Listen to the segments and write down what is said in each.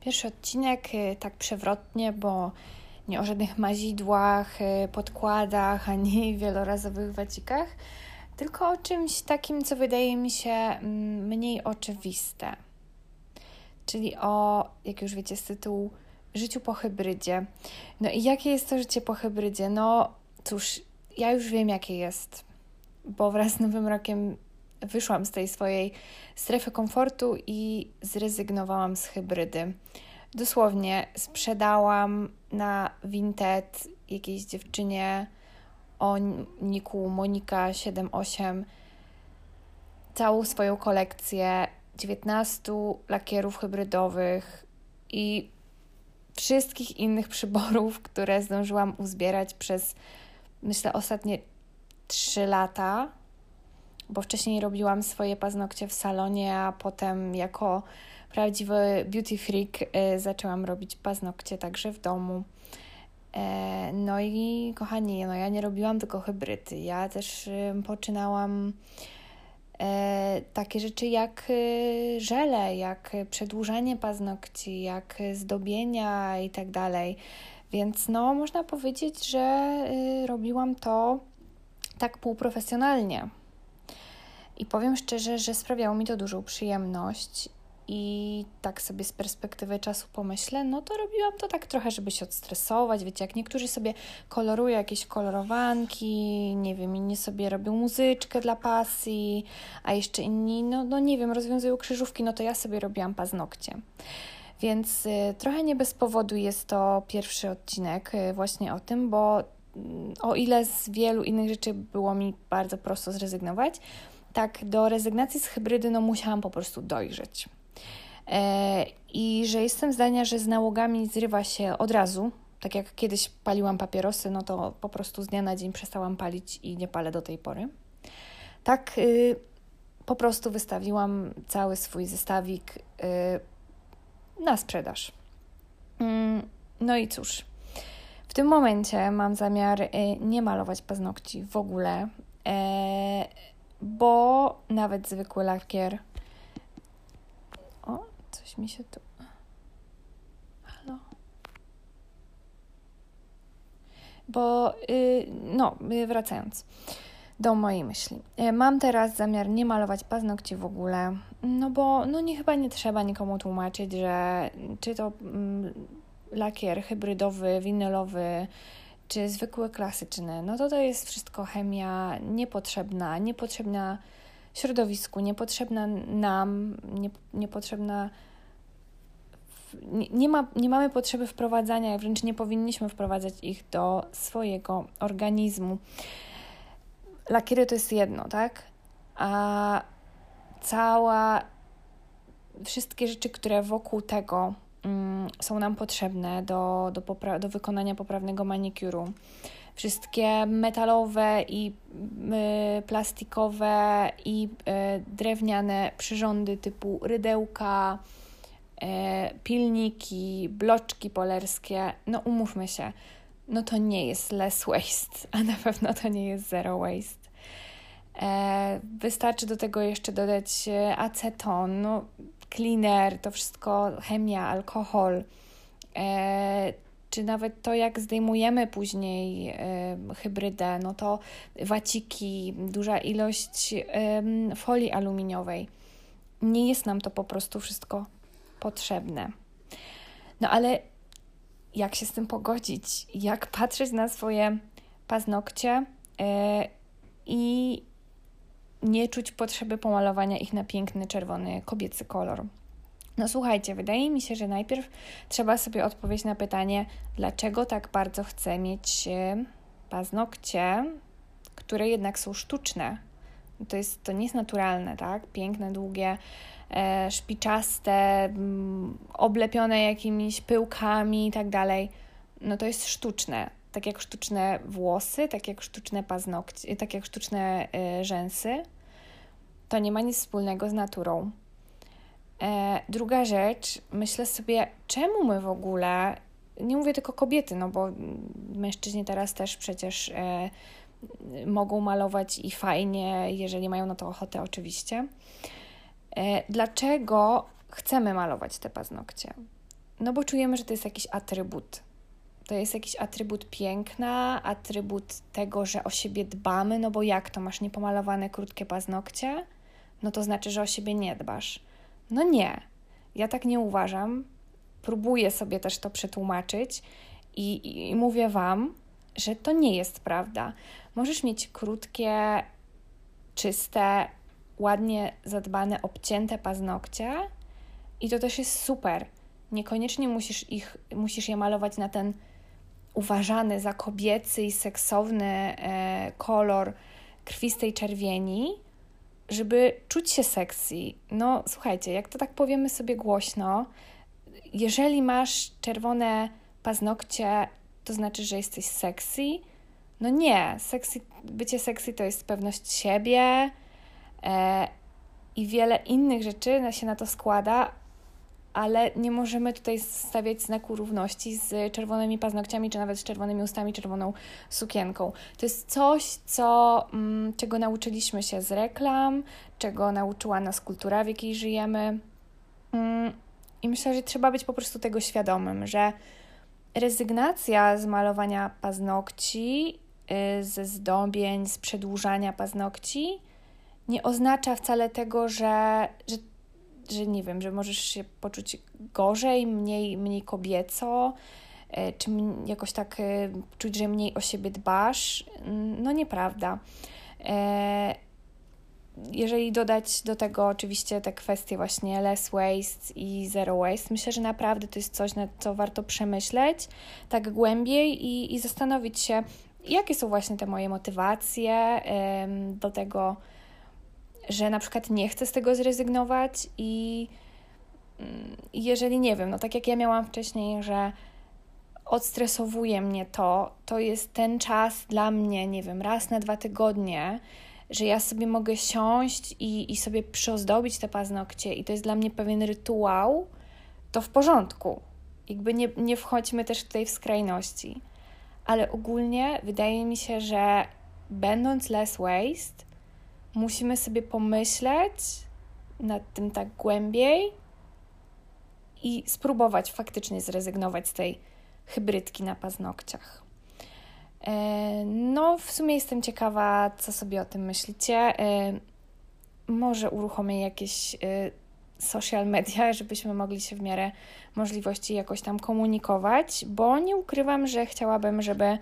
Pierwszy odcinek y, tak przewrotnie, bo nie o żadnych mazidłach, y, podkładach ani wielorazowych wacikach, tylko o czymś takim, co wydaje mi się mm, mniej oczywiste. Czyli o, jak już wiecie z tytułu, życiu po hybrydzie. No i jakie jest to życie po hybrydzie? No cóż, ja już wiem, jakie jest, bo wraz z Nowym Rokiem wyszłam z tej swojej strefy komfortu i zrezygnowałam z hybrydy. Dosłownie sprzedałam na Vinted jakiejś dziewczynie o niku Monika78 całą swoją kolekcję 19 lakierów hybrydowych i wszystkich innych przyborów, które zdążyłam uzbierać przez myślę ostatnie 3 lata bo wcześniej robiłam swoje paznokcie w salonie, a potem jako prawdziwy beauty freak y, zaczęłam robić paznokcie także w domu. E, no i kochani, no ja nie robiłam tylko hybrydy. Ja też y, poczynałam e, takie rzeczy jak y, żele, jak przedłużanie paznokci, jak zdobienia i tak dalej. Więc no, można powiedzieć, że robiłam to tak półprofesjonalnie. I powiem szczerze, że sprawiało mi to dużą przyjemność. I tak sobie z perspektywy czasu pomyślę, no to robiłam to tak trochę, żeby się odstresować. Wiecie, jak niektórzy sobie kolorują jakieś kolorowanki, nie wiem, inni sobie robią muzyczkę dla pasji, a jeszcze inni, no, no nie wiem, rozwiązują krzyżówki, no to ja sobie robiłam paznokcie. Więc y, trochę nie bez powodu jest to pierwszy odcinek y, właśnie o tym, bo y, o ile z wielu innych rzeczy było mi bardzo prosto zrezygnować, tak do rezygnacji z hybrydy no musiałam po prostu dojrzeć. E, I że jestem zdania, że z nałogami zrywa się od razu. Tak jak kiedyś paliłam papierosy, no to po prostu z dnia na dzień przestałam palić i nie palę do tej pory. Tak y, po prostu wystawiłam cały swój zestawik y, na sprzedaż. Mm, no i cóż, w tym momencie mam zamiar y, nie malować paznokci w ogóle. Bo nawet zwykły lakier. O, coś mi się tu. Halo. Bo, yy, no, y, wracając do mojej myśli. Y, mam teraz zamiar nie malować paznokci w ogóle, no bo no nie chyba nie trzeba nikomu tłumaczyć, że czy to mm, lakier hybrydowy, winylowy, czy zwykły klasyczny, no to to jest wszystko chemia niepotrzebna, niepotrzebna środowisku, niepotrzebna nam, nie, niepotrzebna. Nie, nie, ma, nie mamy potrzeby wprowadzania, wręcz nie powinniśmy wprowadzać ich do swojego organizmu. Lakiery to jest jedno, tak? A cała, wszystkie rzeczy, które wokół tego są nam potrzebne do, do, popra- do wykonania poprawnego manikuru. Wszystkie metalowe i y, plastikowe i y, drewniane przyrządy typu rydełka, y, pilniki, bloczki polerskie, no umówmy się, no to nie jest less waste, a na pewno to nie jest zero waste. E, wystarczy do tego jeszcze dodać aceton, no cleaner, to wszystko chemia, alkohol, e, czy nawet to, jak zdejmujemy później e, hybrydę, no to waciki, duża ilość folii aluminiowej. Nie jest nam to po prostu wszystko potrzebne. No ale jak się z tym pogodzić? Jak patrzeć na swoje paznokcie e, i nie czuć potrzeby pomalowania ich na piękny, czerwony, kobiecy kolor. No słuchajcie, wydaje mi się, że najpierw trzeba sobie odpowiedzieć na pytanie, dlaczego tak bardzo chcę mieć e, paznokcie, które jednak są sztuczne. To, jest, to nie jest naturalne, tak? Piękne, długie, e, szpiczaste, mm, oblepione jakimiś pyłkami i tak dalej. No to jest sztuczne tak jak sztuczne włosy, tak jak sztuczne paznokcie, tak jak sztuczne y, rzęsy, to nie ma nic wspólnego z naturą. E, druga rzecz, myślę sobie, czemu my w ogóle, nie mówię tylko kobiety, no bo mężczyźni teraz też przecież e, mogą malować i fajnie, jeżeli mają na to ochotę, oczywiście. E, dlaczego chcemy malować te paznokcie? no bo czujemy, że to jest jakiś atrybut. To jest jakiś atrybut piękna, atrybut tego, że o siebie dbamy, no bo jak to masz niepomalowane krótkie paznokcie? No to znaczy, że o siebie nie dbasz. No nie, ja tak nie uważam. Próbuję sobie też to przetłumaczyć i, i, i mówię Wam, że to nie jest prawda. Możesz mieć krótkie, czyste, ładnie zadbane, obcięte paznokcie i to też jest super. Niekoniecznie musisz, ich, musisz je malować na ten uważany za kobiecy i seksowny e, kolor krwistej czerwieni, żeby czuć się sexy. No słuchajcie, jak to tak powiemy sobie głośno, jeżeli masz czerwone paznokcie, to znaczy, że jesteś sexy? No nie, sexy, bycie sexy to jest pewność siebie e, i wiele innych rzeczy się na to składa, ale nie możemy tutaj stawiać znaku równości z czerwonymi paznokciami, czy nawet z czerwonymi ustami, czerwoną sukienką. To jest coś, co, mm, czego nauczyliśmy się z reklam, czego nauczyła nas kultura, w jakiej żyjemy. Mm, I myślę, że trzeba być po prostu tego świadomym, że rezygnacja z malowania paznokci, y, ze zdobień, z przedłużania paznokci nie oznacza wcale tego, że, że że nie wiem, że możesz się poczuć gorzej, mniej, mniej kobieco, e, czy jakoś tak e, czuć, że mniej o siebie dbasz. No nieprawda. E, jeżeli dodać do tego oczywiście te kwestie właśnie less waste i zero waste, myślę, że naprawdę to jest coś, na co warto przemyśleć tak głębiej i, i zastanowić się, jakie są właśnie te moje motywacje do tego, że na przykład nie chcę z tego zrezygnować i mm, jeżeli nie wiem, no tak jak ja miałam wcześniej, że odstresowuje mnie to, to jest ten czas dla mnie, nie wiem, raz na dwa tygodnie, że ja sobie mogę siąść i, i sobie przyozdobić te paznokcie i to jest dla mnie pewien rytuał, to w porządku. Jakby nie, nie wchodźmy też tutaj w skrajności. Ale ogólnie wydaje mi się, że będąc less waste, musimy sobie pomyśleć nad tym tak głębiej i spróbować faktycznie zrezygnować z tej hybrydki na paznokciach. E, no, w sumie jestem ciekawa, co sobie o tym myślicie. E, może uruchomię jakieś e, social media, żebyśmy mogli się w miarę możliwości jakoś tam komunikować, bo nie ukrywam, że chciałabym, żeby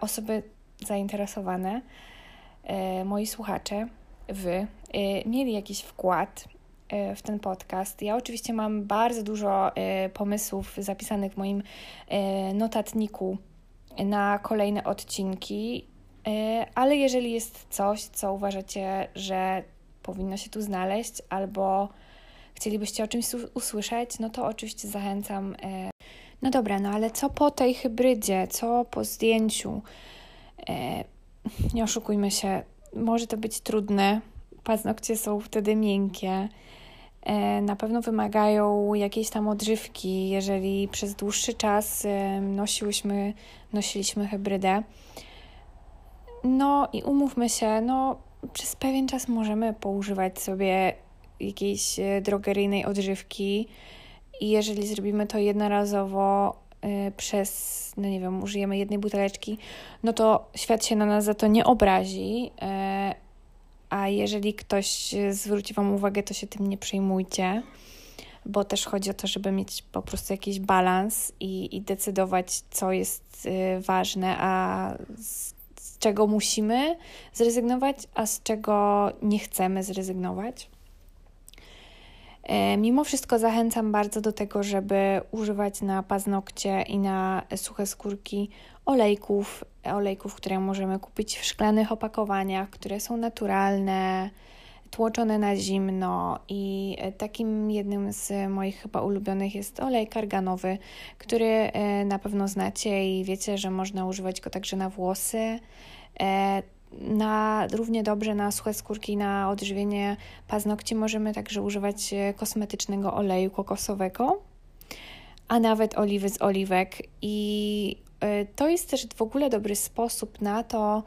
osoby zainteresowane moi słuchacze, wy, e, mieli jakiś wkład e, w ten podcast. Ja oczywiście mam bardzo dużo pomysłów zapisanych w moim notatniku na kolejne odcinki, ale jeżeli jest coś, co uważacie, że powinno się tu znaleźć, albo chcielibyście o czymś usłyszeć, no to oczywiście zachęcam. No dobra, no ale co po tej hybrydzie, co po zdjęciu? Nie oszukujmy się, może to być trudne. Paznokcie są wtedy miękkie. E, na pewno wymagają jakiejś tam odżywki, jeżeli przez dłuższy czas e, nosiłyśmy, nosiliśmy hybrydę. No i umówmy się, no przez pewien czas możemy poużywać sobie jakiejś e, drogeryjnej odżywki i jeżeli zrobimy to jednorazowo, przez, no nie wiem, użyjemy jednej buteleczki, no to świat się na nas za to nie obrazi. Y, a jeżeli ktoś zwróci Wam uwagę, to się tym nie przejmujcie, bo też chodzi o to, żeby mieć po prostu jakiś balans i, i decydować, co jest y, ważne, a z, z czego musimy zrezygnować, a z czego nie chcemy zrezygnować. E, mimo wszystko zachęcam bardzo do tego, żeby używać na paznokcie i na suche skórki olejków, olejków, które możemy kupić w szklanych opakowaniach, które są naturalne, tłoczone na zimno i takim jednym z moich chyba ulubionych jest olej karganowy, który e, na pewno znacie i wiecie, że można używać go także na włosy. Na, równie dobrze na suche skórki, na odżywienie paznokci możemy także używać e, kosmetycznego oleju kokosowego, a nawet oliwy z oliwek. I e, to jest też w ogóle dobry sposób na to,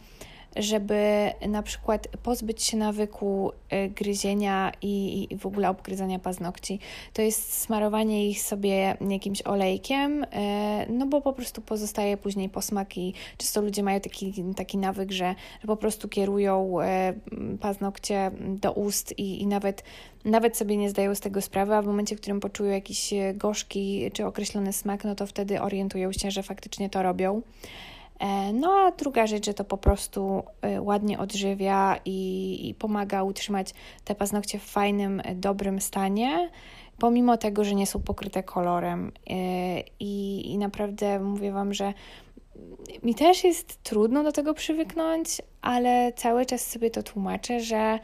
żeby na przykład pozbyć się nawyku y, gryzienia i, i w ogóle obgryzania paznokci. To jest smarowanie ich sobie jakimś olejkiem, y, no bo po prostu pozostaje później posmak i często ludzie mają taki, taki nawyk, że, że po prostu kierują y, paznokcie do ust i, i nawet, nawet sobie nie zdają z tego sprawy, a w momencie, w którym poczują jakiś gorzki czy określony smak, no to wtedy orientują się, że faktycznie to robią. E, no a druga rzecz, że to po prostu e, ładnie odżywia i, i pomaga utrzymać te paznokcie w fajnym, e, dobrym stanie pomimo tego, że nie są pokryte kolorem. I, I, naprawdę mówię Wam, że mi też jest trudno do tego przywyknąć, ale cały czas sobie to tłumaczę, że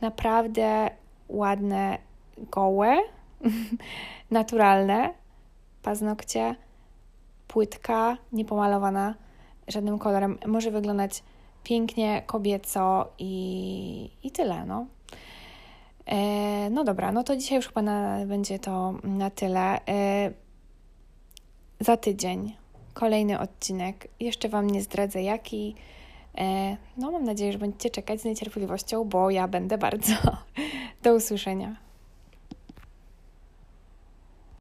naprawdę ładne, gołe, naturalne paznokcie, płytka, niepomalowana żadnym kolorem. Może wyglądać pięknie, kobieco i, i tyle, no. E, no dobra, no to dzisiaj już chyba na, będzie to na tyle. E, za tydzień kolejny odcinek. Jeszcze Wam nie zdradzę jaki. E, no mam nadzieję, że będziecie czekać z niecierpliwością, bo ja będę bardzo. Do usłyszenia.